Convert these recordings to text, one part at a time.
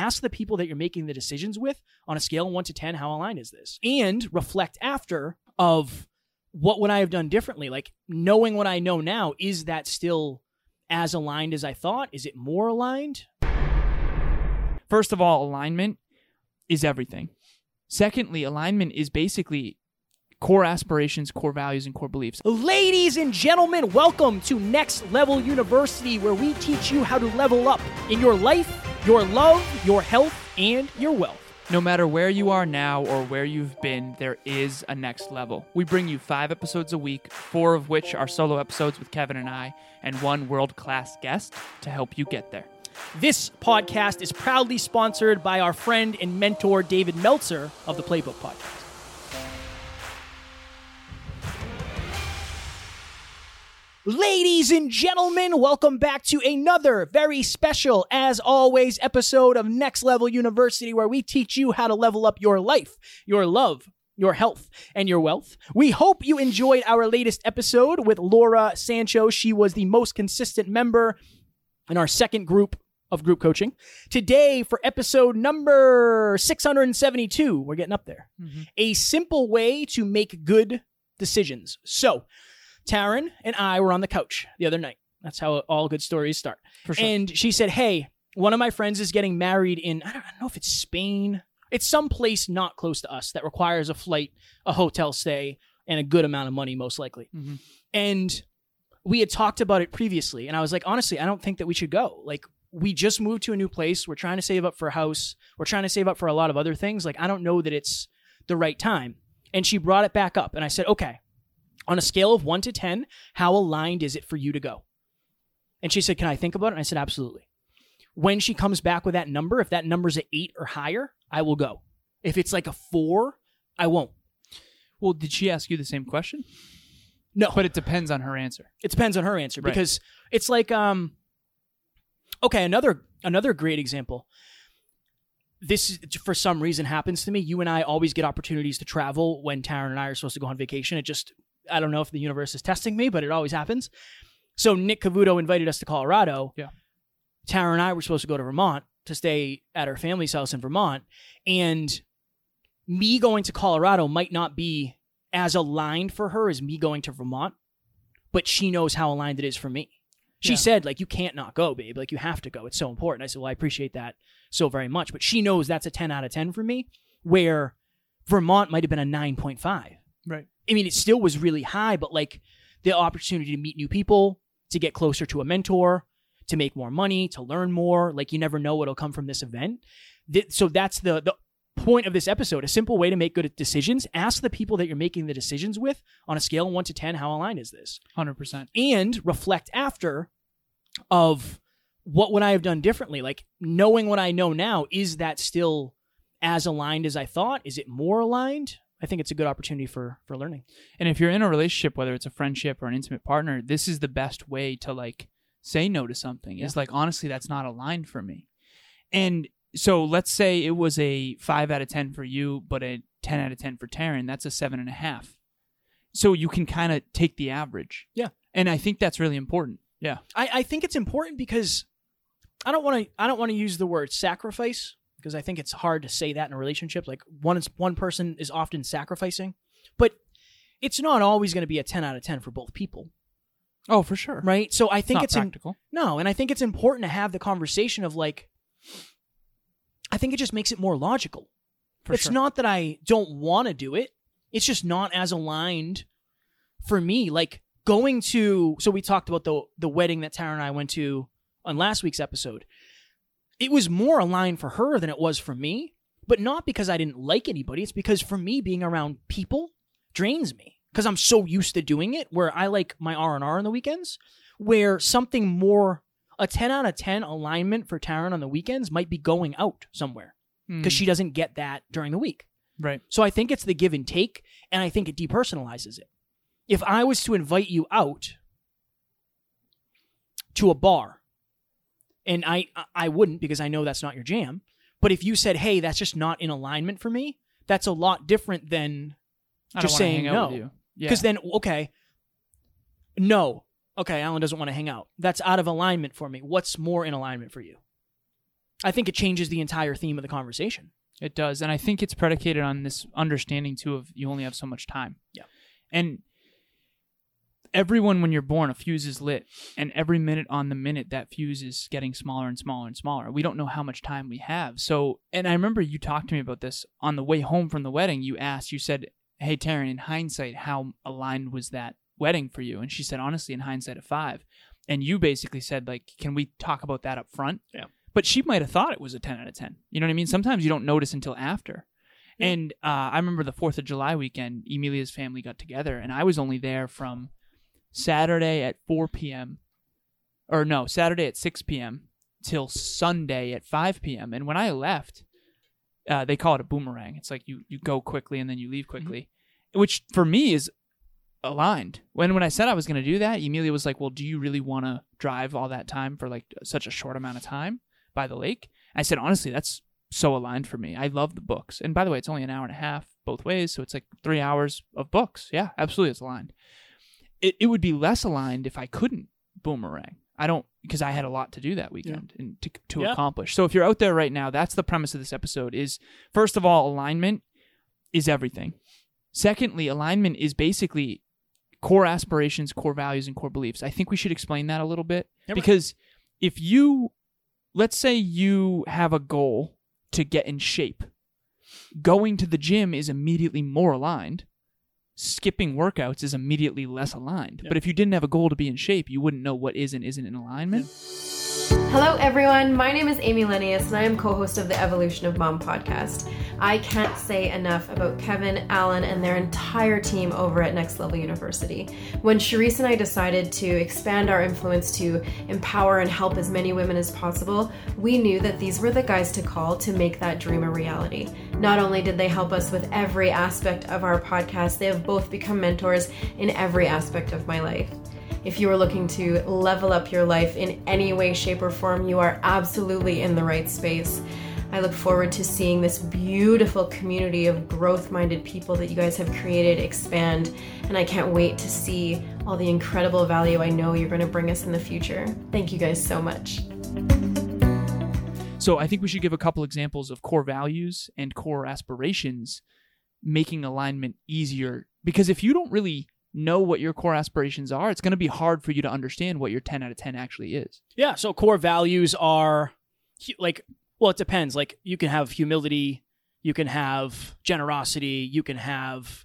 ask the people that you're making the decisions with on a scale of 1 to 10 how aligned is this? And reflect after of what would I have done differently? Like knowing what I know now, is that still as aligned as I thought? Is it more aligned? First of all, alignment is everything. Secondly, alignment is basically core aspirations, core values, and core beliefs. Ladies and gentlemen, welcome to Next Level University, where we teach you how to level up in your life, your love, your health, and your wealth. No matter where you are now or where you've been, there is a next level. We bring you five episodes a week, four of which are solo episodes with Kevin and I, and one world class guest to help you get there. This podcast is proudly sponsored by our friend and mentor, David Meltzer of the Playbook Podcast. Ladies and gentlemen, welcome back to another very special, as always, episode of Next Level University, where we teach you how to level up your life, your love, your health, and your wealth. We hope you enjoyed our latest episode with Laura Sancho. She was the most consistent member in our second group of group coaching. Today, for episode number 672, we're getting up there. Mm-hmm. A simple way to make good decisions. So, Taryn and I were on the couch the other night. That's how all good stories start. For sure. And she said, Hey, one of my friends is getting married in, I don't know if it's Spain. It's some place not close to us that requires a flight, a hotel stay, and a good amount of money, most likely. Mhm. And we had talked about it previously. And I was like, honestly, I don't think that we should go. Like, we just moved to a new place. We're trying to save up for a house. We're trying to save up for a lot of other things. Like, I don't know that it's the right time. And she brought it back up. And I said, okay, on a scale of one to 10, how aligned is it for you to go? And she said, Can I think about it? And I said, Absolutely. When she comes back with that number, if that number's an eight or higher, I will go. If it's like a four, I won't. Well, did she ask you the same question? No, But it depends on her answer. it depends on her answer Right. because it's like um okay another another great example this for some reason happens to me you and i always get opportunities to travel when taryn and i are supposed to go on vacation it just i don't know if the universe is testing me but it always happens so nick cavuto invited us to colorado Yeah. Taryn and i were supposed to go to vermont to stay at our family's house in vermont and me going to colorado might not be as aligned for her as me going to vermont but she knows how aligned it is for me. She Yeah. said, like, you can't not go, babe. Like, you have to go. It's so important. I said, well, I appreciate that so very much. But she knows that's a 10 out of 10 for me, where Vermont might have been a 9.5. Right. I mean, it still was really high, but like the opportunity to meet new people, to get closer to a mentor, to make more money, to learn more. Like, you never know what'll come from this event. So that's the, the point of this episode. A simple way to make good decisions. Ask the people that you're making the decisions with on a scale of 1 to 10, how aligned is this? 100%. and reflect after of what would I have done differently? Like knowing what I know now, is that still as aligned as I thought? Is it more aligned? I think it's a good opportunity for for learning. And if you're in a relationship, whether it's a friendship or an intimate partner, this is the best way to like say no to something. Is like honestly, that's not aligned for me. And so let's say it was a five out of ten for you, but a ten out of ten for Taryn. That's a seven and a half. So you can kind of take the average. Yeah. And I think that's really important. Yeah. I, I think it's important because I don't want to I don't want to use the word sacrifice because I think it's hard to say that in a relationship. Like one is one person is often sacrificing, but it's not always going to be a ten out of ten for both people, Oh, for sure. right? So I think it's in, practical. No, and I think it's important to have the conversation of like I think it just makes it more logical. For it's sure. not that I don't want to do it. It's just not as aligned for me. Like going to so we talked about the the wedding that Taryn and I went to on last week's episode. It was more aligned for her than it was for me, but not because I didn't like anybody. It's because for me being around people drains me because I'm so used to doing it where I like my R&R on the weekends where something more a 10 out of 10 alignment for Taryn on the weekends might be going out somewhere because Mm, she doesn't get that during the week. right. So I think it's the give and take, and I think it depersonalizes it. If I was to invite you out to a bar, and I I wouldn't because I know that's not your jam, but if you said, "Hey, that's just not in alignment for me," that's a lot different than I don't just saying hang no. with you. Yeah. because then okay, no, okay, Alan doesn't want to hang out. That's out of alignment for me. What's more in alignment for you? I think it changes the entire theme of the conversation. It does. And I think it's predicated on this understanding too of you only have so much time. Yeah. And everyone when you're born a fuse is lit and every minute on the minute that fuse is getting smaller and smaller and smaller. We don't know how much time we have. So and i remember you talked to me about this. On the way home from the wedding you asked you said hey taryn in hindsight how aligned was that wedding for you? And she said honestly in hindsight of five. And you basically said like can we talk about that up front Yeah. but she might have thought it was a 10 out of 10 you know what i mean? Sometimes you don't notice until after. Yeah. and uh, i remember the fourth of july weekend emilia's family got together and i was only there from Saturday at 4 p.m. or no, Saturday at 6 p.m. till Sunday at 5 p.m. And when I left, uh, they call it a boomerang. It's like you you go quickly and then you leave quickly, which for me is aligned. When when I said I was going to do that, Emilia was like, "Well, do you really want to drive all that time for like such a short amount of time by the lake?" I said, "Honestly, that's so aligned for me. I love the books. And by the way, it's only an hour and a half both ways, so it's like 3 hours of books. Yeah, absolutely it's aligned." It, it would be less aligned if I couldn't boomerang. I don't because I had a lot to do that weekend and to to Yeah. accomplish. So if you're out there right now, that's the premise of this episode is first of all, alignment is everything. Secondly, alignment is basically core aspirations, core values, and core beliefs. I think we should explain that a little bit. Yeah, right. because if you let's say you have a goal to get in shape, going to the gym is immediately more aligned skipping workouts is immediately less aligned. Yeah. But if you didn't have a goal to be in shape, you wouldn't know what is and isn't in alignment. Hello, everyone. My name is Amy Lennius, and I am co host of the Evolution of Mom podcast. I can't say enough about Kevin, Alan, and their entire team over at Next Level University. When Charisse and I decided to expand our influence to empower and help as many women as possible, we knew that these were the guys to call to make that dream a reality. Not only did they help us with every aspect of our podcast, they have both become mentors in every aspect of my life. If you are looking to level up your life in any way, shape, or form, you are absolutely in the right space. I look forward to seeing this beautiful community of growth minded people that you guys have created expand, and I can't wait to see all the incredible value I know you're going to bring us in the future. Thank you guys so much. So I think we should give a couple examples of core values and core aspirations making alignment easier because if you don't really know what your core aspirations are, it's going to be hard for you to understand what your 10 out of 10 actually is. Yeah. So core values are like, well, it depends. Like you can have humility, you can have generosity, you can have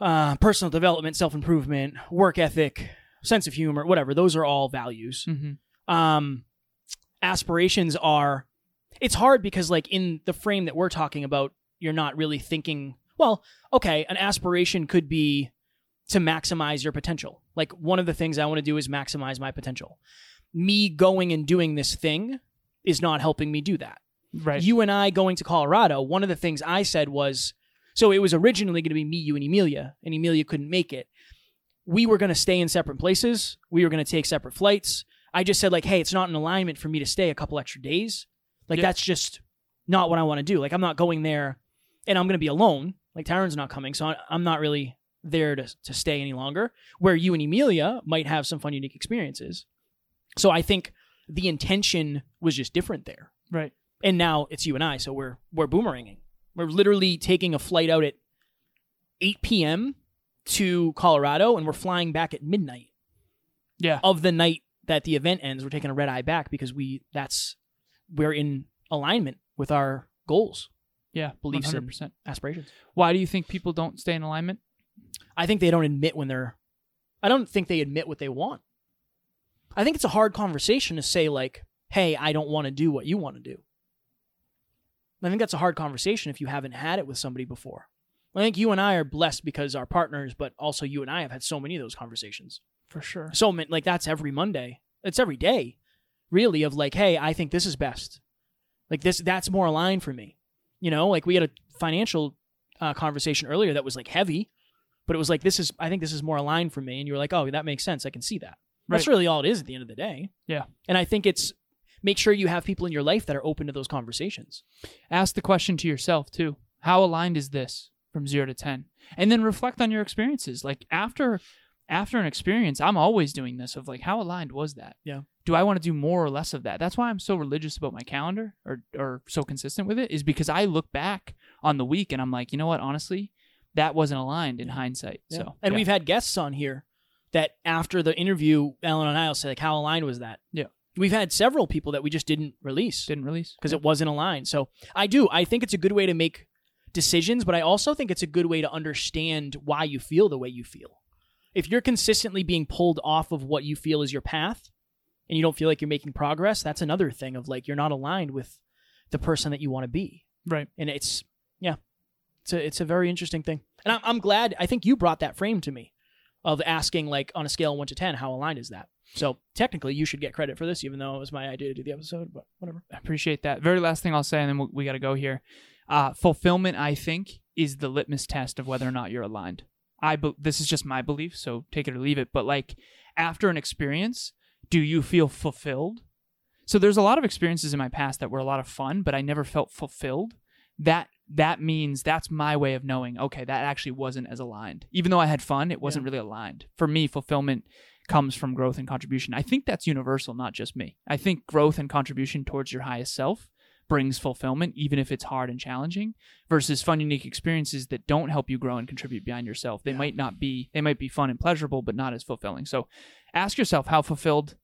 uh, personal development, self improvement, work ethic, sense of humor, whatever. Those are all values. Mm-hmm. um aspirations are it's hard because like in the frame that we're talking about you're not really thinking well okay an aspiration could be to maximize your potential like one of the things i want to do is maximize my potential me going and doing this thing is not helping me do that Right. you and I going to Colorado, one of the things I said was so it was originally going to be me, you, and Emilia, and Emilia couldn't make it. We were going to stay in separate places. We were going to take separate flights. I just said, like, hey, it's not in alignment for me to stay a couple extra days. Like, Yeah. that's just not what I want to do. Like, I'm not going there and I'm going to be alone. Like, Taryn's not coming. So I'm not really there to, to stay any longer. Where you and Emilia might have some fun, unique experiences. So I think the intention was just different there right. and now it's you and I, so we're we're boomeranging. We're literally taking a flight out at 8 p.m. to Colorado, and we're flying back at midnight Yeah. of the night that the event ends. We're taking a red eye back because we that's we're in alignment with our goals, Yeah. beliefs 100%. aspirations. Why do you think people don't stay in alignment? I think they don't admit when they're. I don't think they admit what they want. I think it's a hard conversation to say like, "Hey, I don't want to do what you want to do." I think that's a hard conversation if you haven't had it with somebody before. I think you and I are blessed because our partners, but also you and I have had so many of those conversations. For sure. So many, like that's every Monday. It's every day, really, of like, hey, I think this is best. Like this, that's more aligned for me. You know, like we had a financial uh, conversation earlier that was like heavy, but it was like this is, I think this is more aligned for me, and you were like, oh, that makes sense. I can see that. That's really all it is at the end of the day. Yeah. And I think it's make sure you have people in your life that are open to those conversations. Ask the question to yourself too. How aligned is this from 0 to 10? And then reflect on your experiences. Like after after an experience, I'm always doing this of like how aligned was that? Yeah. Do I want to do more or less of that? That's why I'm so religious about my calendar or or so consistent with it is because I look back on the week and I'm like, you know what, honestly, that wasn't aligned in hindsight. Yeah. So and yeah. we've had guests on here that after the interview, Alan and I will say like, how aligned was that? Yeah. We've had several people that we just didn't release didn't release because it wasn't aligned. So I do. I think it's a good way to make decisions, but I also think it's a good way to understand why you feel the way you feel. If you're consistently being pulled off of what you feel is your path and you don't feel like you're making progress, that's another thing of like you're not aligned with the person that you want to be. right. And it's yeah. It's a it's a very interesting thing. And I'm I'm glad I think you brought that frame to me of asking like on a scale of 1 to 10 how aligned is that? So technically you should get credit for this even though it was my idea to do the episode, but whatever. I appreciate that. Very last thing I'll say, and then we, we got to go here. Uh, fulfillment, I think, is the litmus test of whether or not you're aligned. I be- this is just my belief, so take it or leave it. But like after an experience, do you feel fulfilled? So there's a lot of experiences in my past that were a lot of fun, but I never felt fulfilled. That that means that's my way of knowing. Okay, that actually wasn't as aligned. Even though I had fun, it wasn't really aligned. For me, fulfillment comes from growth and contribution. I think that's universal, not just me. I think growth and contribution towards your highest self brings fulfillment, even if it's hard and challenging, versus fun, unique experiences that don't help you grow and contribute beyond yourself. They might not be, they might be fun and pleasurable, but not as fulfilling. So ask yourself, how fulfilled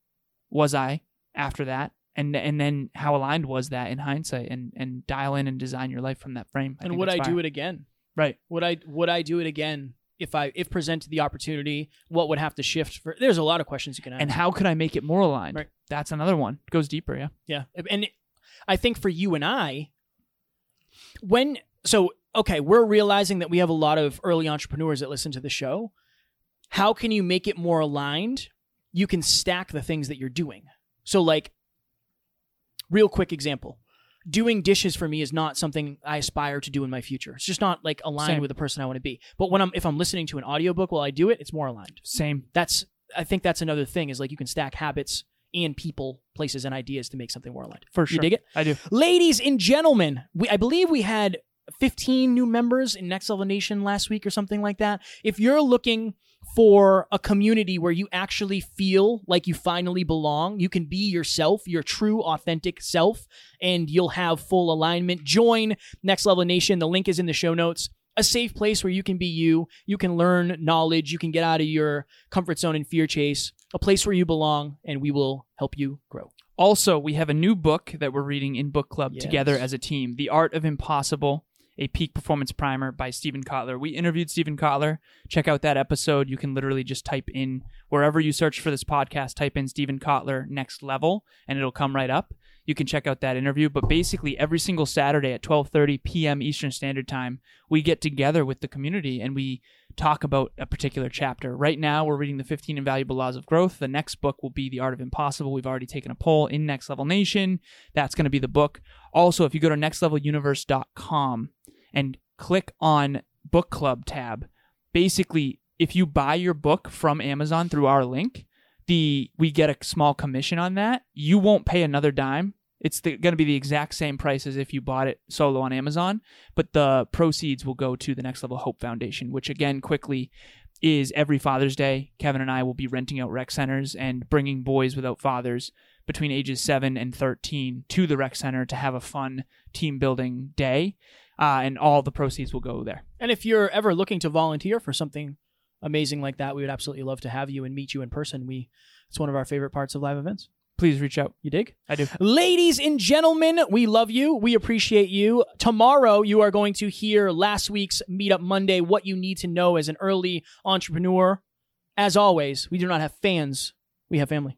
was I after that? And, and then how aligned was that in hindsight and, and dial in and design your life from that frame. and would I fire. do it again? Right. Would I would I do it again if I if presented the opportunity? What would have to shift for There's a lot of questions you can ask. And how could I make it more aligned? Right. That's another one. It goes deeper, yeah. Yeah. And I think for you and I, when, so, okay, we're realizing that we have a lot of early entrepreneurs that listen to the show. How can you make it more aligned? You can stack the things that you're doing. So, like, real quick example doing dishes for me is not something I aspire to do in my future. It's just not like aligned Same. with the person I want to be. But when I'm, if I'm listening to an audiobook while I do it, it's more aligned Same. that's I think that's another thing is like you can stack habits and people, places, and ideas to make something more aligned. For sure. You dig it? I do. Ladies and gentlemen, we, I believe we had 15 new members in Next Level Nation last week or something like that. If you're looking for a community where you actually feel like you finally belong, you can be yourself, your true, authentic self, and you'll have full alignment. Join Next Level Nation. The link is in the show notes. A safe place where you can be you, you can learn knowledge, you can get out of your comfort zone and fear chase, a place where you belong, and we will help you grow. Also, we have a new book that we're reading in book club Yes. together as a team The Art of Impossible, a peak performance primer by Steven Kotler. We interviewed Steven Kotler. Check out that episode. You can literally just type in wherever you search for this podcast, type in Steven Kotler next level, and it'll come right up. You can check out that interview. But basically, every single Saturday at 12:30 p.m. Eastern Standard Time, we get together with the community and we talk about a particular chapter. Right now, we're reading the 15 Invaluable Laws of Growth. The next book will be The Art of Impossible. We've already taken a poll in Next Level Nation. That's going to be the book. Also, if you go to nextleveluniverse.com and click on book club tab, basically, if you buy your book from Amazon through our link, the we get a small commission on that. You won't pay another dime. It's going to be the exact same price as if you bought it solo on Amazon, but the proceeds will go to the Next Level Hope Foundation, which again, quickly, is every Father's Day. Kevin and I will be renting out rec centers and bringing boys without fathers between ages 7 and 13 to the rec center to have a fun team building day. Uh, and all the proceeds will go there. And if you're ever looking to volunteer for something amazing like that, we would absolutely love to have you and meet you in person. We it's one of our favorite parts of live events. Please reach out. You dig? I do. Ladies and gentlemen, we love you. We appreciate you. Tomorrow, you are going to hear last week's Meetup Monday, what you need to know as an early entrepreneur. As always, we do not have fans, we have family.